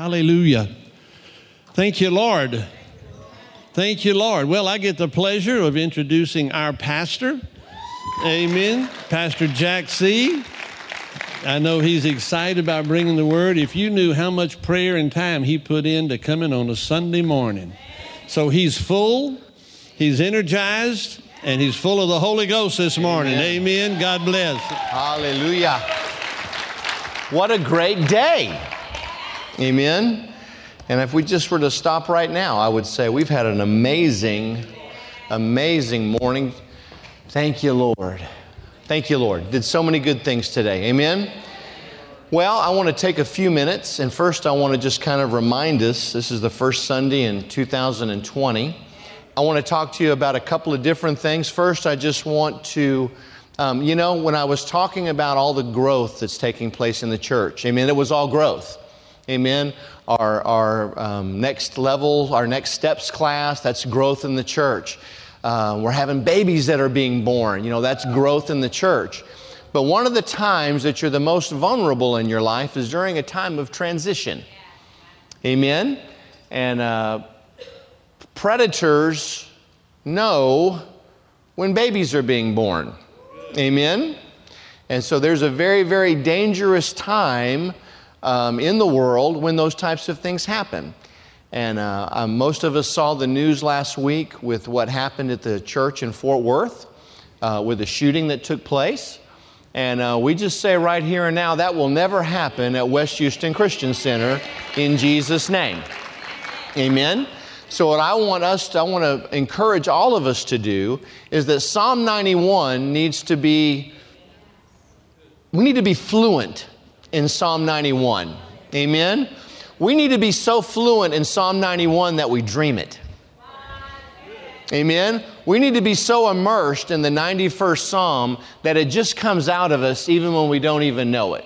Hallelujah. Thank you, Lord. Thank you, Lord. Well, I get the pleasure of introducing our pastor. Amen. Pastor Jack C. I know he's excited about bringing the word. If you knew how much prayer and time he put in to coming on a Sunday morning. So he's full, he's energized, and he's full of the Holy Ghost this morning. Amen. Amen. God bless. Hallelujah. What a great day. Amen. And if we just were to stop right now, I would say we've had an amazing, amazing morning. Thank you, Lord. Thank you, Lord. Did so many good things today. Amen. Well, I want to take a few minutes, and first I want to just kind of remind us this is the first Sunday in 2020. I want to talk to you about a couple of different things. First, I just want to, um, you know, when I was talking about all the growth that's taking place in the church, I mean, it was all growth. Amen. Our, our um, next level, our next steps class, that's growth in the church. Uh, we're having babies that are being born. You know, that's growth in the church. But one of the times that you're the most vulnerable in your life is during a time of transition. Amen. And uh, predators know when babies are being born. Amen. And so there's a very, very dangerous time um, in the world when those types of things happen. And uh, uh, most of us saw the news last week with what happened at the church in Fort Worth uh, with the shooting that took place. And uh, we just say right here and now that will never happen at West Houston Christian Center in Jesus' name. Amen. So, what I want us to, I want to encourage all of us to do is that Psalm 91 needs to be, we need to be fluent in Psalm 91. Amen? We need to be so fluent in Psalm 91 that we dream it. Amen? We need to be so immersed in the 91st Psalm that it just comes out of us even when we don't even know it.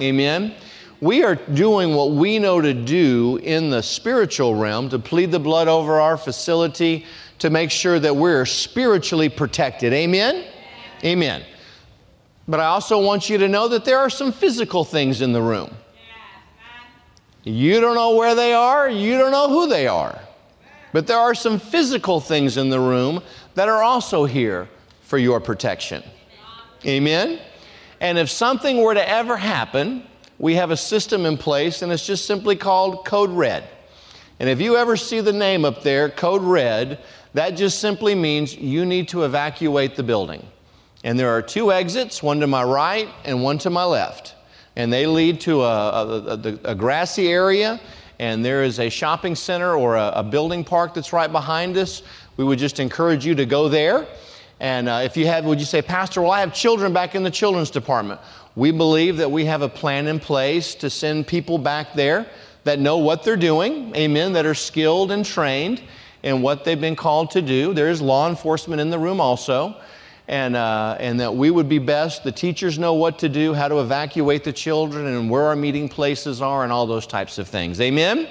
Amen? We are doing what we know to do in the spiritual realm to plead the blood over our facility to make sure that we're spiritually protected. Amen? Amen. But I also want you to know that there are some physical things in the room. You don't know where they are, you don't know who they are. But there are some physical things in the room that are also here for your protection. Amen? And if something were to ever happen, we have a system in place and it's just simply called Code Red. And if you ever see the name up there, Code Red, that just simply means you need to evacuate the building. And there are two exits, one to my right and one to my left. And they lead to a, a, a, a grassy area, and there is a shopping center or a, building park that's right behind us. We would just encourage you to go there. And uh, if you have, would you say, Pastor, well, I have children back in the children's department. We believe that we have a plan in place to send people back there that know what they're doing, amen, that are skilled and trained in what they've been called to do. There is law enforcement in the room also and, uh, and that we would be best. The teachers know what to do, how to evacuate the children, and where our meeting places are, and all those types of things. Amen?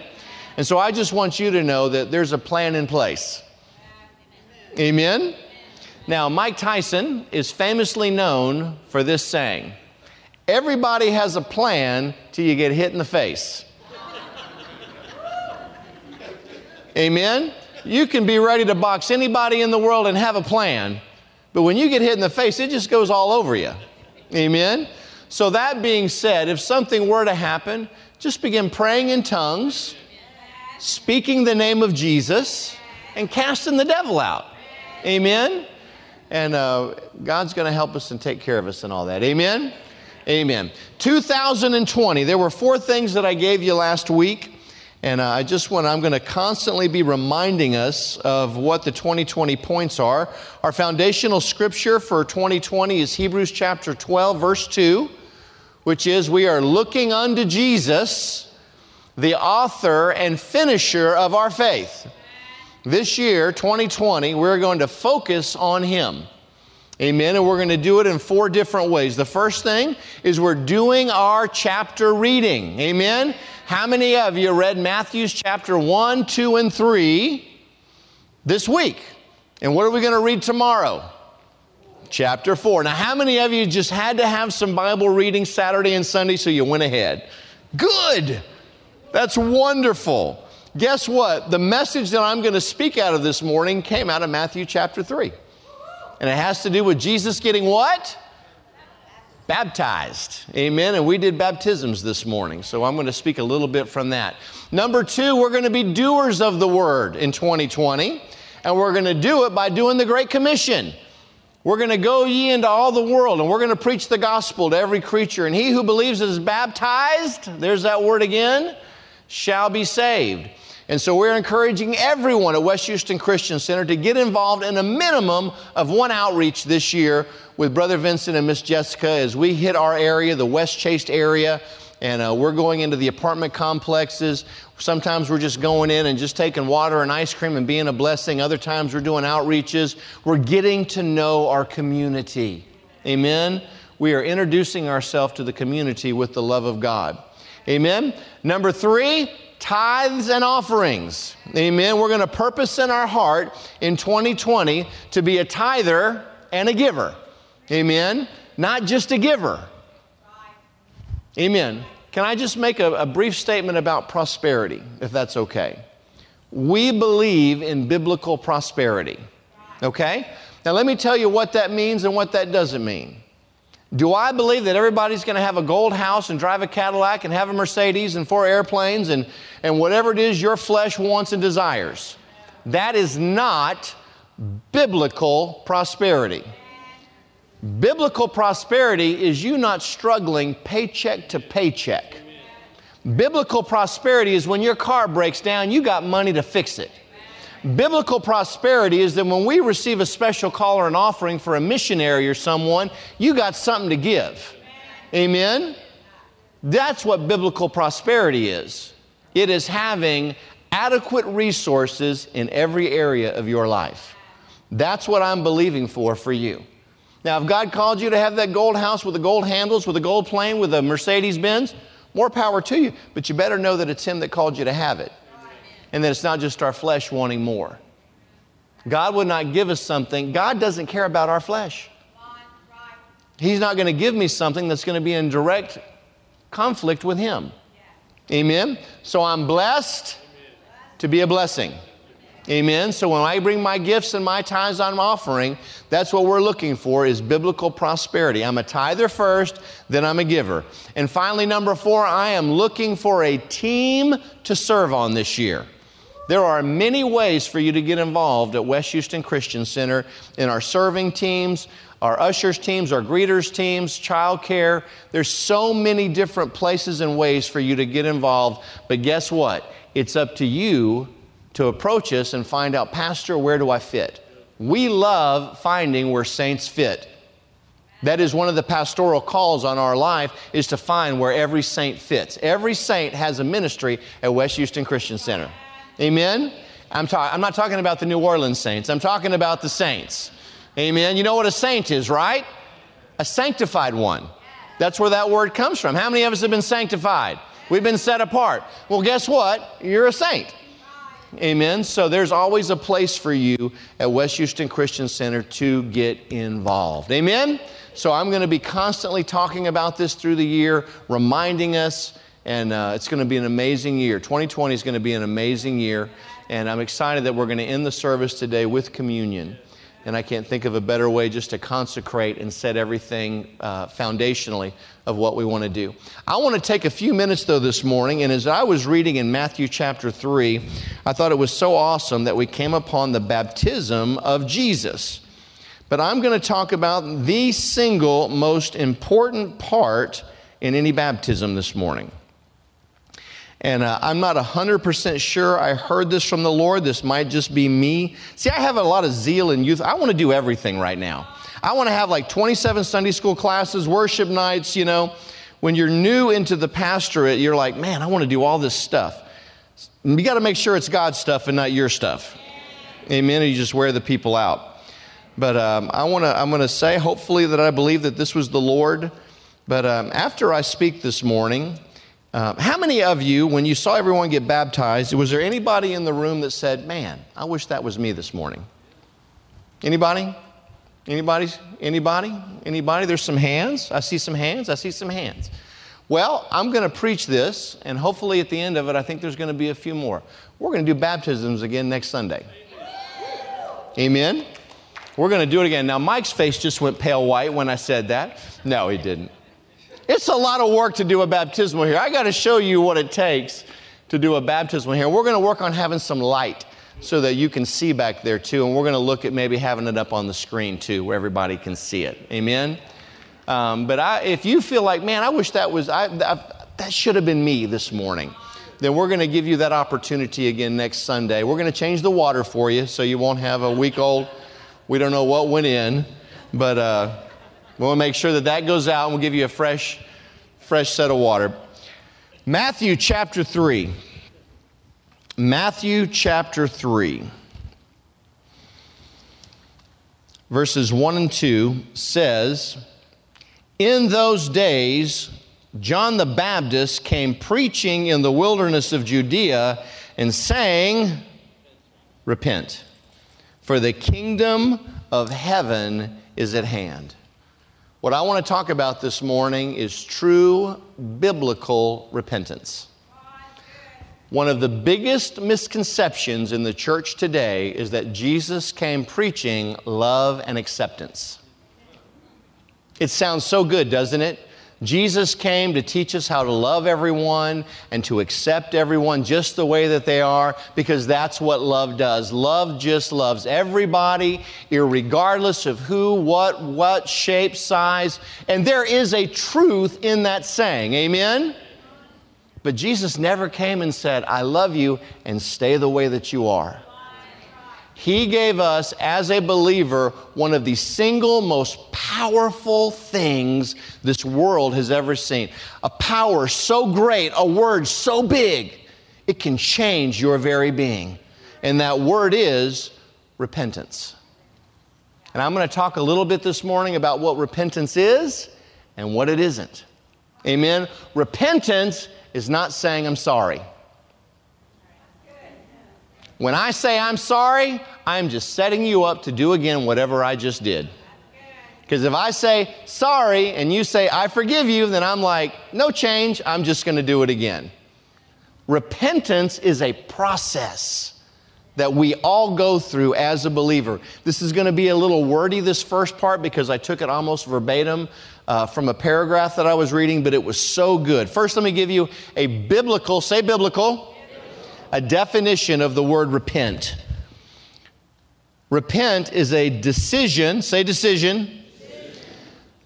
And so I just want you to know that there's a plan in place. Amen? Now, Mike Tyson is famously known for this saying Everybody has a plan till you get hit in the face. Amen? You can be ready to box anybody in the world and have a plan but when you get hit in the face, it just goes all over you. Amen? So, that being said, if something were to happen, just begin praying in tongues, speaking the name of Jesus, and casting the devil out. Amen? And uh, God's going to help us and take care of us and all that. Amen? Amen. 2020, there were four things that I gave you last week. And uh, I just want, I'm going to constantly be reminding us of what the 2020 points are. Our foundational scripture for 2020 is Hebrews chapter 12, verse 2, which is, We are looking unto Jesus, the author and finisher of our faith. This year, 2020, we're going to focus on Him. Amen. And we're going to do it in four different ways. The first thing is we're doing our chapter reading. Amen. How many of you read Matthew's chapter 1, 2, and 3 this week? And what are we going to read tomorrow? Chapter 4. Now, how many of you just had to have some Bible reading Saturday and Sunday so you went ahead? Good. That's wonderful. Guess what? The message that I'm going to speak out of this morning came out of Matthew chapter 3. And it has to do with Jesus getting what? Baptized. Amen. And we did baptisms this morning. So I'm going to speak a little bit from that. Number two, we're going to be doers of the word in 2020. And we're going to do it by doing the Great Commission. We're going to go ye into all the world and we're going to preach the gospel to every creature. And he who believes is baptized, there's that word again, shall be saved. And so we're encouraging everyone at West Houston Christian Center to get involved in a minimum of one outreach this year with Brother Vincent and Miss Jessica as we hit our area, the Westchase area, and uh, we're going into the apartment complexes. Sometimes we're just going in and just taking water and ice cream and being a blessing. Other times we're doing outreaches. We're getting to know our community. Amen. We are introducing ourselves to the community with the love of God. Amen. Number three, tithes and offerings. Amen. We're going to purpose in our heart in 2020 to be a tither and a giver. Amen. Not just a giver. Amen. Can I just make a, a brief statement about prosperity, if that's okay? We believe in biblical prosperity. Okay? Now, let me tell you what that means and what that doesn't mean. Do I believe that everybody's going to have a gold house and drive a Cadillac and have a Mercedes and four airplanes and, and whatever it is your flesh wants and desires? That is not biblical prosperity. Biblical prosperity is you not struggling paycheck to paycheck. Biblical prosperity is when your car breaks down, you got money to fix it. Biblical prosperity is that when we receive a special call or an offering for a missionary or someone, you got something to give. Amen? That's what biblical prosperity is. It is having adequate resources in every area of your life. That's what I'm believing for for you. Now, if God called you to have that gold house with the gold handles, with a gold plane, with a Mercedes Benz, more power to you. But you better know that it's Him that called you to have it and that it's not just our flesh wanting more. God would not give us something, God doesn't care about our flesh. He's not going to give me something that's going to be in direct conflict with Him. Amen? So I'm blessed to be a blessing. Amen. So when I bring my gifts and my tithes I'm offering, that's what we're looking for is biblical prosperity. I'm a tither first, then I'm a giver. And finally, number four, I am looking for a team to serve on this year. There are many ways for you to get involved at West Houston Christian Center in our serving teams, our ushers teams, our greeters teams, childcare. There's so many different places and ways for you to get involved. But guess what? It's up to you to approach us and find out, Pastor, where do I fit? We love finding where saints fit. That is one of the pastoral calls on our life is to find where every saint fits. Every saint has a ministry at West Houston Christian Center. Amen? I'm, ta- I'm not talking about the New Orleans saints, I'm talking about the saints. Amen? You know what a saint is, right? A sanctified one. That's where that word comes from. How many of us have been sanctified? We've been set apart. Well, guess what? You're a saint. Amen. So there's always a place for you at West Houston Christian Center to get involved. Amen. So I'm going to be constantly talking about this through the year, reminding us and uh, it's going to be an amazing year. 2020 is going to be an amazing year. And I'm excited that we're going to end the service today with communion. And I can't think of a better way just to consecrate and set everything uh, foundationally of what we want to do. I want to take a few minutes, though, this morning. And as I was reading in Matthew chapter 3, I thought it was so awesome that we came upon the baptism of Jesus. But I'm going to talk about the single most important part in any baptism this morning. And uh, I'm not 100% sure I heard this from the Lord. This might just be me. See, I have a lot of zeal in youth. I want to do everything right now. I want to have like 27 Sunday school classes, worship nights, you know. When you're new into the pastorate, you're like, man, I want to do all this stuff. You got to make sure it's God's stuff and not your stuff. Amen. you just wear the people out. But um, I want to, I'm going to say, hopefully, that I believe that this was the Lord. But um, after I speak this morning, uh, how many of you, when you saw everyone get baptized, was there anybody in the room that said, Man, I wish that was me this morning? Anybody? Anybody? Anybody? Anybody? There's some hands. I see some hands. I see some hands. Well, I'm going to preach this, and hopefully at the end of it, I think there's going to be a few more. We're going to do baptisms again next Sunday. Amen. We're going to do it again. Now, Mike's face just went pale white when I said that. No, he didn't. It's a lot of work to do a baptismal here. I got to show you what it takes to do a baptismal here. We're going to work on having some light so that you can see back there too. And we're going to look at maybe having it up on the screen too, where everybody can see it. Amen. Um, but I, if you feel like, man, I wish that was I, I, that should have been me this morning, then we're going to give you that opportunity again next Sunday. We're going to change the water for you, so you won't have a week old. We don't know what went in, but uh, we'll make sure that that goes out, and we'll give you a fresh, fresh set of water. Matthew chapter three. Matthew chapter 3, verses 1 and 2 says, In those days, John the Baptist came preaching in the wilderness of Judea and saying, Repent, for the kingdom of heaven is at hand. What I want to talk about this morning is true biblical repentance. One of the biggest misconceptions in the church today is that Jesus came preaching love and acceptance. It sounds so good, doesn't it? Jesus came to teach us how to love everyone and to accept everyone just the way that they are because that's what love does. Love just loves everybody, regardless of who, what, what shape, size. And there is a truth in that saying. Amen? But Jesus never came and said, I love you and stay the way that you are. He gave us, as a believer, one of the single most powerful things this world has ever seen. A power so great, a word so big, it can change your very being. And that word is repentance. And I'm going to talk a little bit this morning about what repentance is and what it isn't. Amen. Repentance is not saying I'm sorry. When I say I'm sorry, I'm just setting you up to do again whatever I just did. Because if I say sorry and you say I forgive you, then I'm like, no change, I'm just going to do it again. Repentance is a process that we all go through as a believer. This is going to be a little wordy, this first part, because I took it almost verbatim uh, from a paragraph that I was reading, but it was so good. First, let me give you a biblical, say biblical, a definition of the word repent. Repent is a decision, say decision,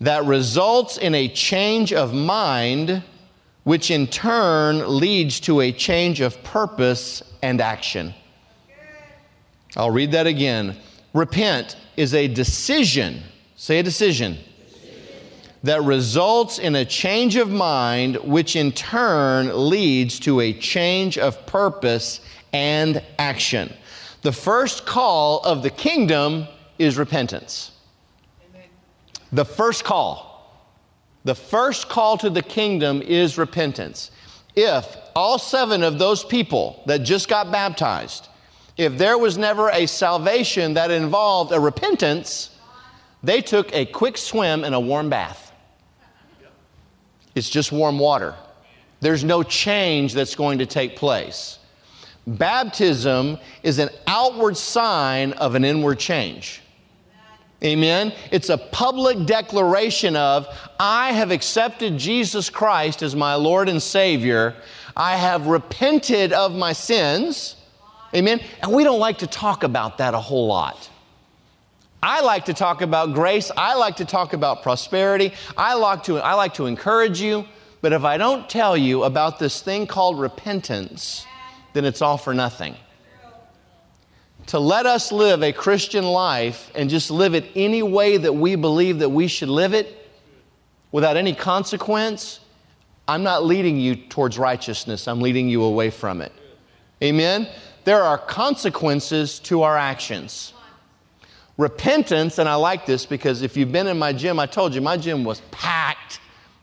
that results in a change of mind, which in turn leads to a change of purpose and action. I'll read that again. Repent is a decision, say a decision that results in a change of mind, which in turn leads to a change of purpose and action. The first call of the kingdom is repentance. The first call. The first call to the kingdom is repentance. If all seven of those people that just got baptized, if there was never a salvation that involved a repentance, they took a quick swim in a warm bath. It's just warm water. There's no change that's going to take place. Baptism is an outward sign of an inward change. Amen. It's a public declaration of, I have accepted Jesus Christ as my Lord and Savior. I have repented of my sins. Amen. And we don't like to talk about that a whole lot. I like to talk about grace. I like to talk about prosperity. I like to, I like to encourage you. But if I don't tell you about this thing called repentance, then it's all for nothing. To let us live a Christian life and just live it any way that we believe that we should live it without any consequence, I'm not leading you towards righteousness. I'm leading you away from it. Amen? There are consequences to our actions. Repentance, and I like this because if you've been in my gym, I told you my gym was packed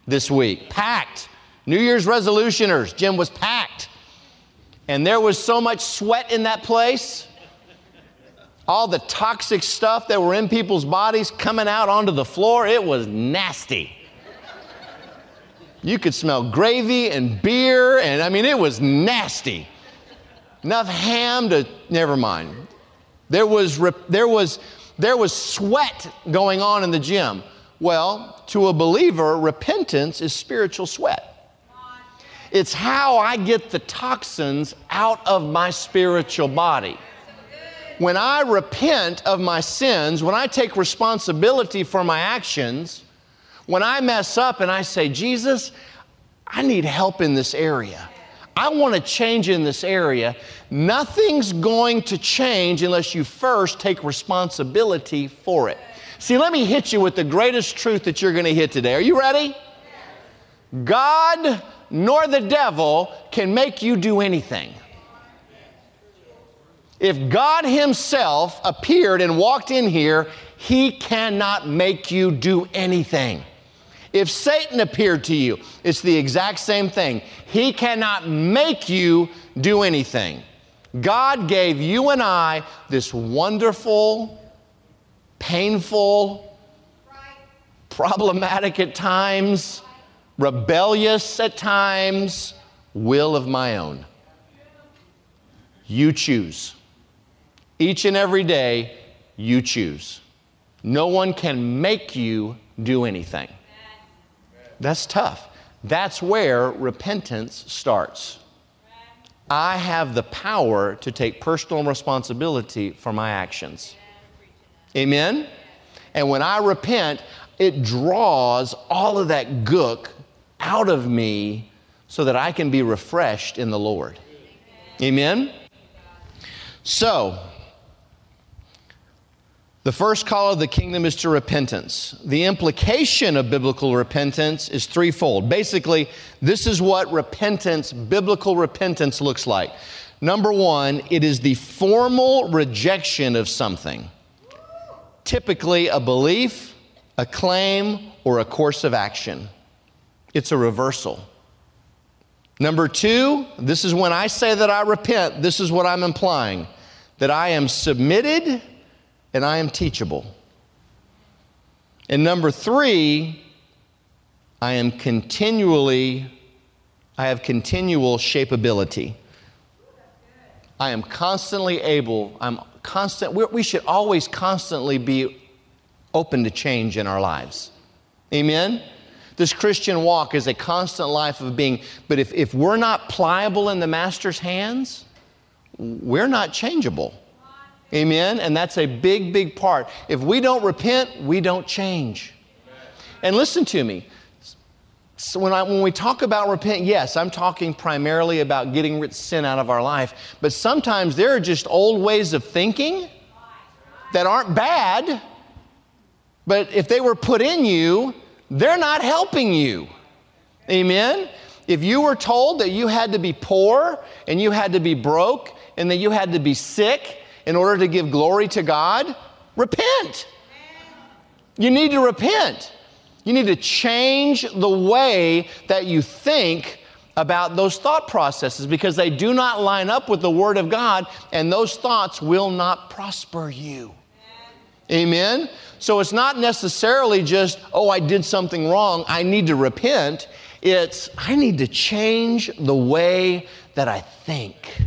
this week. Packed. New Year's resolutioners, gym was packed. And there was so much sweat in that place. All the toxic stuff that were in people's bodies coming out onto the floor, it was nasty. You could smell gravy and beer, and I mean, it was nasty. Enough ham to, never mind. There was, there was, there was sweat going on in the gym. Well, to a believer, repentance is spiritual sweat. It's how I get the toxins out of my spiritual body. When I repent of my sins, when I take responsibility for my actions, when I mess up and I say, Jesus, I need help in this area. I want to change in this area. Nothing's going to change unless you first take responsibility for it. See, let me hit you with the greatest truth that you're going to hit today. Are you ready? God nor the devil can make you do anything. If God Himself appeared and walked in here, He cannot make you do anything. If Satan appeared to you, it's the exact same thing. He cannot make you do anything. God gave you and I this wonderful, painful, problematic at times, rebellious at times, will of my own. You choose. Each and every day, you choose. No one can make you do anything. That's tough. That's where repentance starts. I have the power to take personal responsibility for my actions. Amen? And when I repent, it draws all of that gook out of me so that I can be refreshed in the Lord. Amen? So, the first call of the kingdom is to repentance. The implication of biblical repentance is threefold. Basically, this is what repentance, biblical repentance, looks like. Number one, it is the formal rejection of something, typically a belief, a claim, or a course of action. It's a reversal. Number two, this is when I say that I repent, this is what I'm implying that I am submitted and I am teachable. And number three, I am continually, I have continual shapeability. I am constantly able, I'm constant, we should always constantly be open to change in our lives. Amen? This Christian walk is a constant life of being, but if, if we're not pliable in the Master's hands, we're not changeable. Amen? And that's a big, big part. If we don't repent, we don't change. And listen to me. So when, I, when we talk about repent, yes, I'm talking primarily about getting sin out of our life. But sometimes there are just old ways of thinking that aren't bad, but if they were put in you, they're not helping you. Amen? If you were told that you had to be poor and you had to be broke and that you had to be sick in order to give glory to God, repent. You need to repent. You need to change the way that you think about those thought processes because they do not line up with the Word of God, and those thoughts will not prosper you. Amen? So it's not necessarily just, oh, I did something wrong, I need to repent. It's, I need to change the way that I think.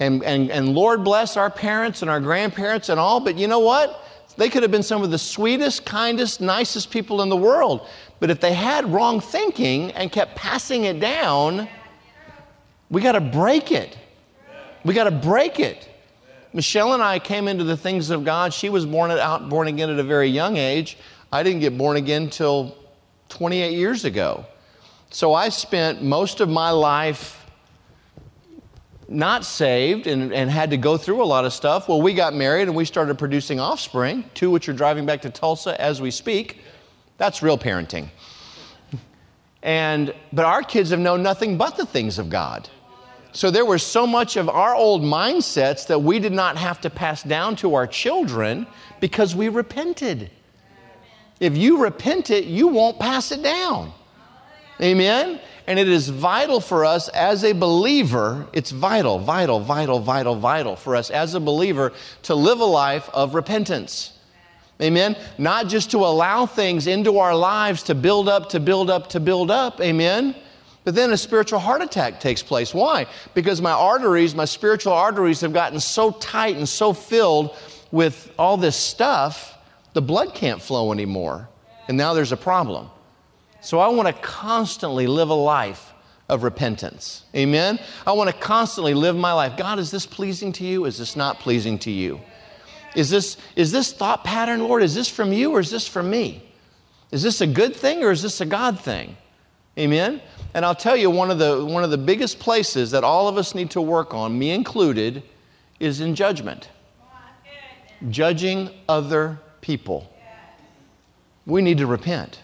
And, and, and Lord bless our parents and our grandparents and all, but you know what? They could have been some of the sweetest, kindest, nicest people in the world. But if they had wrong thinking and kept passing it down, we got to break it. We got to break it. Michelle and I came into the things of God. She was born, out, born again at a very young age. I didn't get born again until 28 years ago. So I spent most of my life not saved and, and had to go through a lot of stuff. Well, we got married and we started producing offspring, two which are driving back to Tulsa as we speak. That's real parenting. And but our kids have known nothing but the things of God. So there was so much of our old mindsets that we did not have to pass down to our children because we repented. If you repent it, you won't pass it down. Amen? And it is vital for us as a believer, it's vital, vital, vital, vital, vital for us as a believer to live a life of repentance. Amen. Not just to allow things into our lives to build up, to build up, to build up. Amen. But then a spiritual heart attack takes place. Why? Because my arteries, my spiritual arteries, have gotten so tight and so filled with all this stuff, the blood can't flow anymore. And now there's a problem. So I want to constantly live a life of repentance. Amen? I want to constantly live my life. God, is this pleasing to you? Is this not pleasing to you? Is this, is this thought pattern, Lord, is this from you or is this from me? Is this a good thing or is this a God thing? Amen? And I'll tell you, one of the, one of the biggest places that all of us need to work on, me included, is in judgment. Judging other people. We need to repent.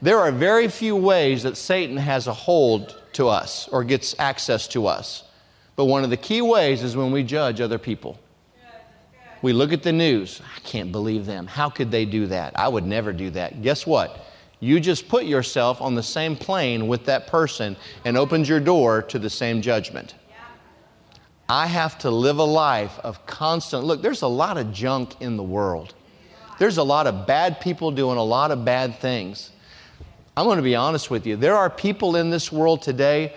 There are very few ways that Satan has a hold to us or gets access to us. But one of the key ways is when we judge other people. We look at the news. I can't believe them. How could they do that? I would never do that. Guess what? You just put yourself on the same plane with that person and opened your door to the same judgment. I have to live a life of constant. Look, there's a lot of junk in the world. There's a lot of bad people doing a lot of bad things. I'm going to be honest with you. There are people in this world today,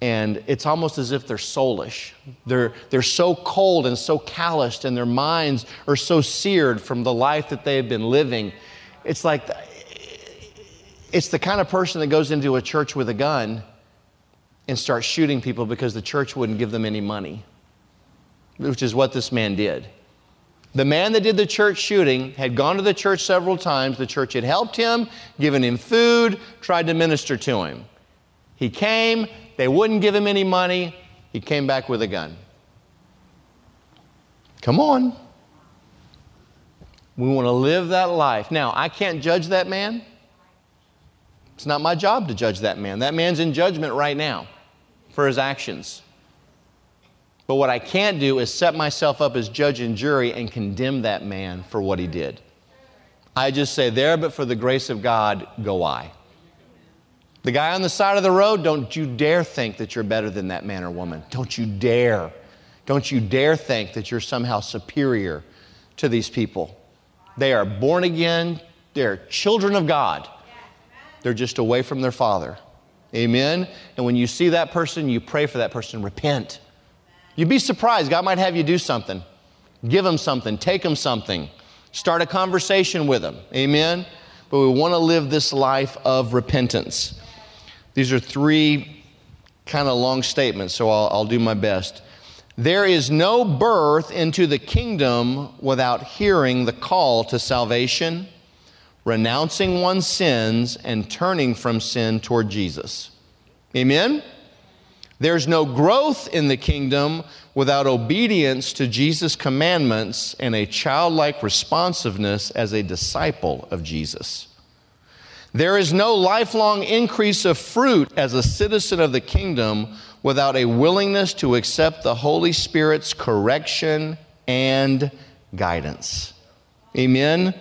and it's almost as if they're soulish. They're, they're so cold and so calloused, and their minds are so seared from the life that they have been living. It's like, it's the kind of person that goes into a church with a gun and starts shooting people because the church wouldn't give them any money, which is what this man did. The man that did the church shooting had gone to the church several times. The church had helped him, given him food, tried to minister to him. He came, they wouldn't give him any money. He came back with a gun. Come on. We want to live that life. Now, I can't judge that man. It's not my job to judge that man. That man's in judgment right now for his actions. But what I can't do is set myself up as judge and jury and condemn that man for what he did. I just say, there, but for the grace of God, go I. The guy on the side of the road, don't you dare think that you're better than that man or woman. Don't you dare. Don't you dare think that you're somehow superior to these people. They are born again, they're children of God. They're just away from their father. Amen. And when you see that person, you pray for that person, repent. You'd be surprised. God might have you do something. Give them something, take them something, start a conversation with them. Amen? But we want to live this life of repentance. These are three kind of long statements, so I'll, I'll do my best. There is no birth into the kingdom without hearing the call to salvation, renouncing one's sins, and turning from sin toward Jesus. Amen? There's no growth in the kingdom without obedience to Jesus' commandments and a childlike responsiveness as a disciple of Jesus. There is no lifelong increase of fruit as a citizen of the kingdom without a willingness to accept the Holy Spirit's correction and guidance. Amen.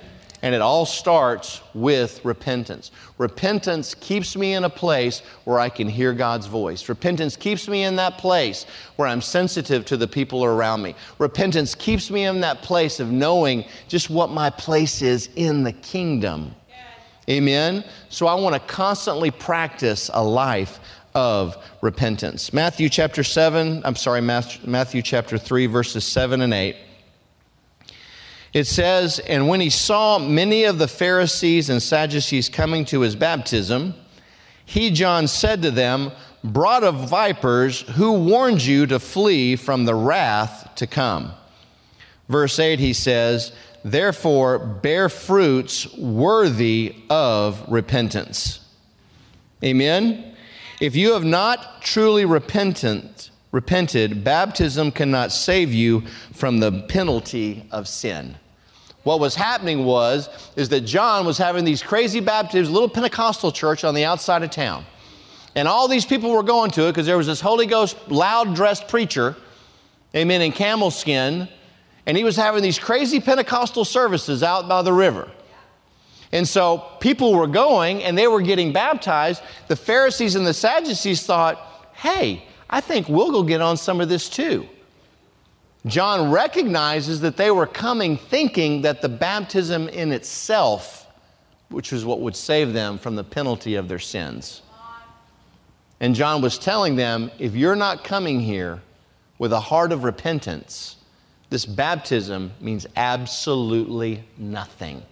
And it all starts with repentance. Repentance keeps me in a place where I can hear God's voice. Repentance keeps me in that place where I'm sensitive to the people around me. Repentance keeps me in that place of knowing just what my place is in the kingdom. Amen? So I want to constantly practice a life of repentance. Matthew chapter 7, I'm sorry, Matthew chapter 3, verses 7 and 8. It says, And when he saw many of the Pharisees and Sadducees coming to his baptism, he, John, said to them, Brought of vipers, who warned you to flee from the wrath to come? Verse 8, he says, Therefore, bear fruits worthy of repentance. Amen? If you have not truly repentant, repented, baptism cannot save you from the penalty of sin. What was happening was is that John was having these crazy baptisms, little Pentecostal church on the outside of town. And all these people were going to it because there was this Holy Ghost loud dressed preacher, amen, in camel skin, and he was having these crazy Pentecostal services out by the river. And so people were going and they were getting baptized. The Pharisees and the Sadducees thought, hey, I think we'll go get on some of this too. John recognizes that they were coming thinking that the baptism in itself, which was what would save them from the penalty of their sins. And John was telling them if you're not coming here with a heart of repentance, this baptism means absolutely nothing.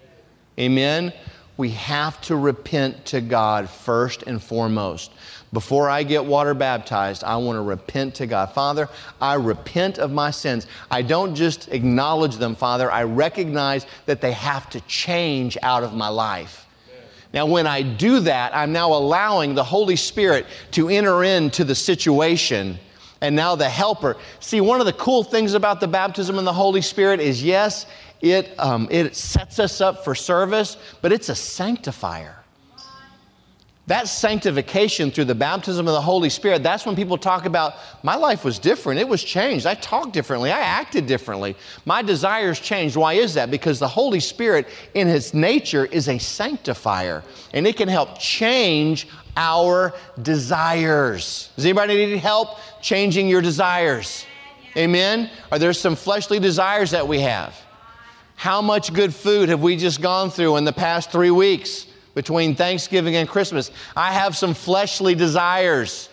Amen? We have to repent to God first and foremost. Before I get water baptized, I want to repent to God. Father, I repent of my sins. I don't just acknowledge them, Father, I recognize that they have to change out of my life. Now, when I do that, I'm now allowing the Holy Spirit to enter into the situation and now the helper. See, one of the cool things about the baptism in the Holy Spirit is yes, it, um, it sets us up for service, but it's a sanctifier. That sanctification through the baptism of the Holy Spirit, that's when people talk about my life was different. It was changed. I talked differently. I acted differently. My desires changed. Why is that? Because the Holy Spirit, in His nature, is a sanctifier and it can help change our desires. Does anybody need help changing your desires? Amen? Are there some fleshly desires that we have? How much good food have we just gone through in the past three weeks between Thanksgiving and Christmas? I have some fleshly desires.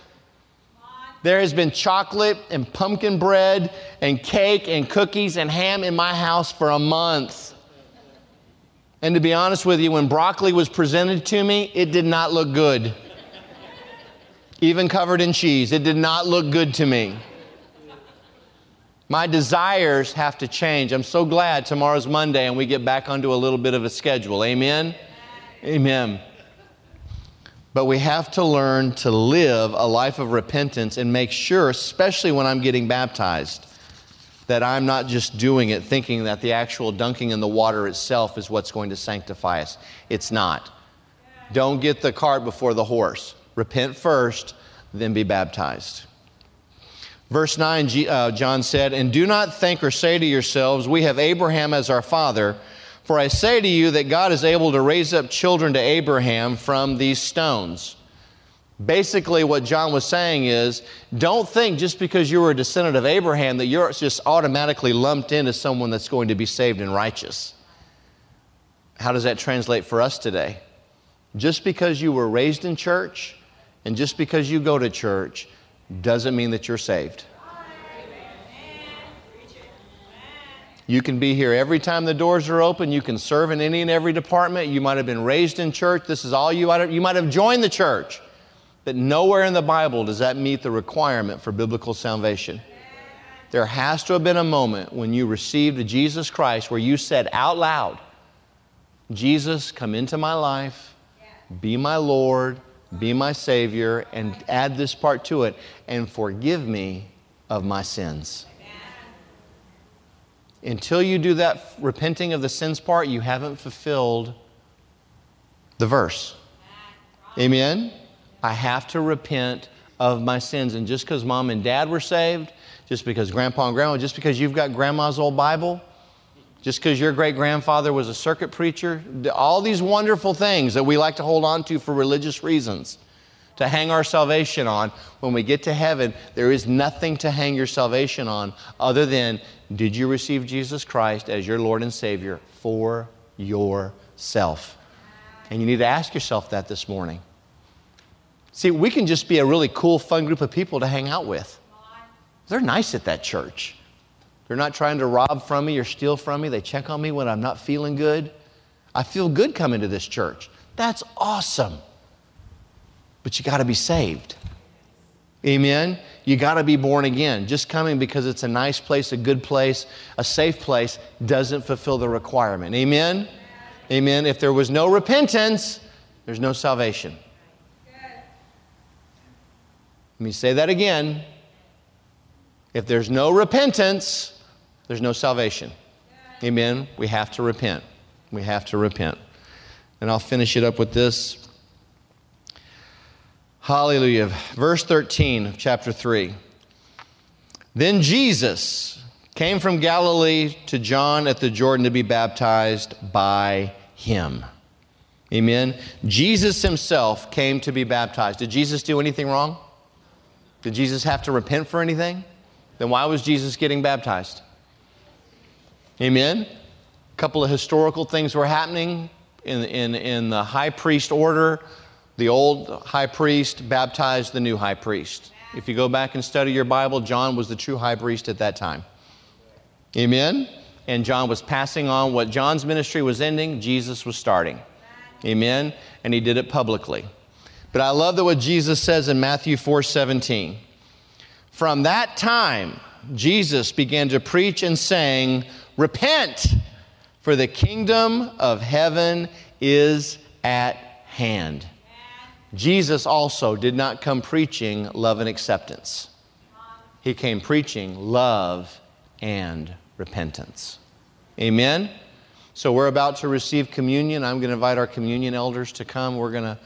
There has been chocolate and pumpkin bread and cake and cookies and ham in my house for a month. And to be honest with you, when broccoli was presented to me, it did not look good. Even covered in cheese, it did not look good to me. My desires have to change. I'm so glad tomorrow's Monday and we get back onto a little bit of a schedule. Amen? Amen. But we have to learn to live a life of repentance and make sure, especially when I'm getting baptized, that I'm not just doing it thinking that the actual dunking in the water itself is what's going to sanctify us. It's not. Don't get the cart before the horse. Repent first, then be baptized. Verse 9, uh, John said, And do not think or say to yourselves, We have Abraham as our father. For I say to you that God is able to raise up children to Abraham from these stones. Basically, what John was saying is don't think just because you were a descendant of Abraham that you're just automatically lumped into someone that's going to be saved and righteous. How does that translate for us today? Just because you were raised in church and just because you go to church doesn't mean that you're saved. You can be here every time the doors are open. You can serve in any and every department. You might have been raised in church. This is all you might have, you might have joined the church. But nowhere in the Bible does that meet the requirement for biblical salvation. There has to have been a moment when you received Jesus Christ where you said out loud, Jesus, come into my life, be my Lord, be my Savior, and add this part to it, and forgive me of my sins. Until you do that repenting of the sins part, you haven't fulfilled the verse. Amen? I have to repent of my sins. And just because mom and dad were saved, just because grandpa and grandma, just because you've got grandma's old Bible, just because your great grandfather was a circuit preacher, all these wonderful things that we like to hold on to for religious reasons, to hang our salvation on. When we get to heaven, there is nothing to hang your salvation on other than did you receive Jesus Christ as your Lord and Savior for yourself? And you need to ask yourself that this morning. See, we can just be a really cool, fun group of people to hang out with. They're nice at that church. They're not trying to rob from me or steal from me. They check on me when I'm not feeling good. I feel good coming to this church. That's awesome. But you got to be saved. Amen? You got to be born again. Just coming because it's a nice place, a good place, a safe place doesn't fulfill the requirement. Amen? Amen. If there was no repentance, there's no salvation. Let me say that again. If there's no repentance, there's no salvation. Amen. We have to repent. We have to repent. And I'll finish it up with this. Hallelujah. Verse 13 of chapter 3. Then Jesus came from Galilee to John at the Jordan to be baptized by him. Amen. Jesus himself came to be baptized. Did Jesus do anything wrong? Did Jesus have to repent for anything? Then why was Jesus getting baptized? Amen? A couple of historical things were happening in, in, in the high priest order. The old high priest baptized the new high priest. If you go back and study your Bible, John was the true high priest at that time. Amen? And John was passing on what John's ministry was ending, Jesus was starting. Amen? And he did it publicly. But I love that what Jesus says in Matthew 4 17. From that time, Jesus began to preach and saying, Repent, for the kingdom of heaven is at hand. Jesus also did not come preaching love and acceptance, he came preaching love and repentance. Amen? So we're about to receive communion. I'm going to invite our communion elders to come. We're going to,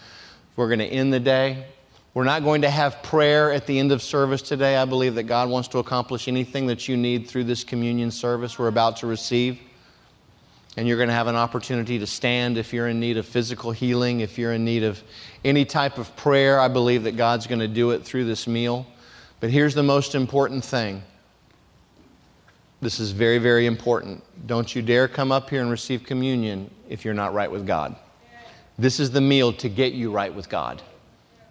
we're going to end the day. We're not going to have prayer at the end of service today. I believe that God wants to accomplish anything that you need through this communion service we're about to receive. And you're going to have an opportunity to stand if you're in need of physical healing, if you're in need of any type of prayer. I believe that God's going to do it through this meal. But here's the most important thing this is very, very important. Don't you dare come up here and receive communion if you're not right with God. This is the meal to get you right with God.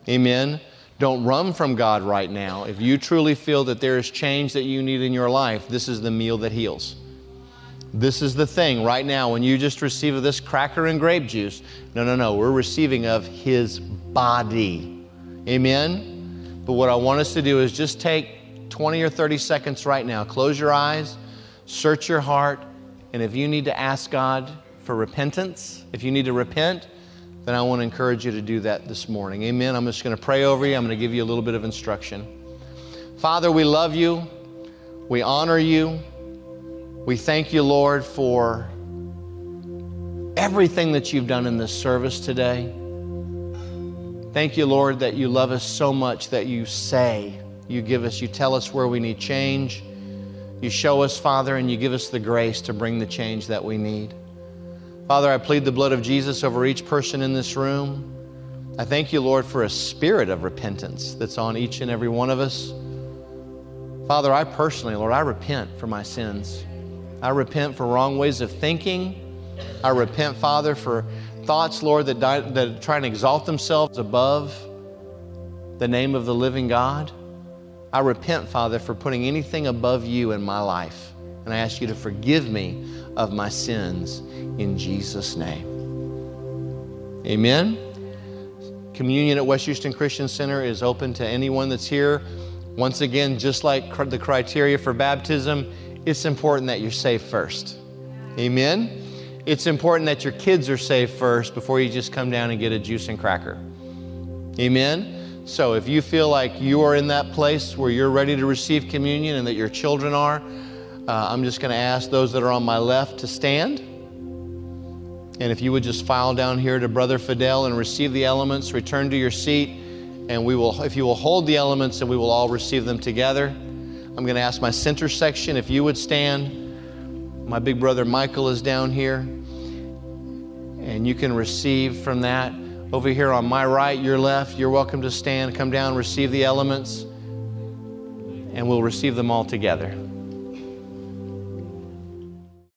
Amen. Don't run from God right now. If you truly feel that there is change that you need in your life, this is the meal that heals. This is the thing right now when you just receive of this cracker and grape juice. No, no, no. We're receiving of His body. Amen. But what I want us to do is just take 20 or 30 seconds right now. Close your eyes, search your heart, and if you need to ask God for repentance, if you need to repent, then I want to encourage you to do that this morning. Amen. I'm just going to pray over you. I'm going to give you a little bit of instruction. Father, we love you. We honor you. We thank you, Lord, for everything that you've done in this service today. Thank you, Lord, that you love us so much that you say, you give us, you tell us where we need change. You show us, Father, and you give us the grace to bring the change that we need. Father, I plead the blood of Jesus over each person in this room. I thank you, Lord, for a spirit of repentance that's on each and every one of us. Father, I personally, Lord, I repent for my sins. I repent for wrong ways of thinking. I repent, Father, for thoughts, Lord, that, die, that try and exalt themselves above the name of the living God. I repent, Father, for putting anything above you in my life. And I ask you to forgive me of my sins in Jesus' name. Amen. Communion at West Houston Christian Center is open to anyone that's here. Once again, just like the criteria for baptism, it's important that you're saved first. Amen? It's important that your kids are saved first before you just come down and get a juice and cracker. Amen? So if you feel like you are in that place where you're ready to receive communion and that your children are, uh, I'm just going to ask those that are on my left to stand. And if you would just file down here to Brother Fidel and receive the elements, return to your seat, and we will, if you will hold the elements, and we will all receive them together. I'm going to ask my center section if you would stand. My big brother Michael is down here. And you can receive from that. Over here on my right, your left, you're welcome to stand, come down, receive the elements, and we'll receive them all together.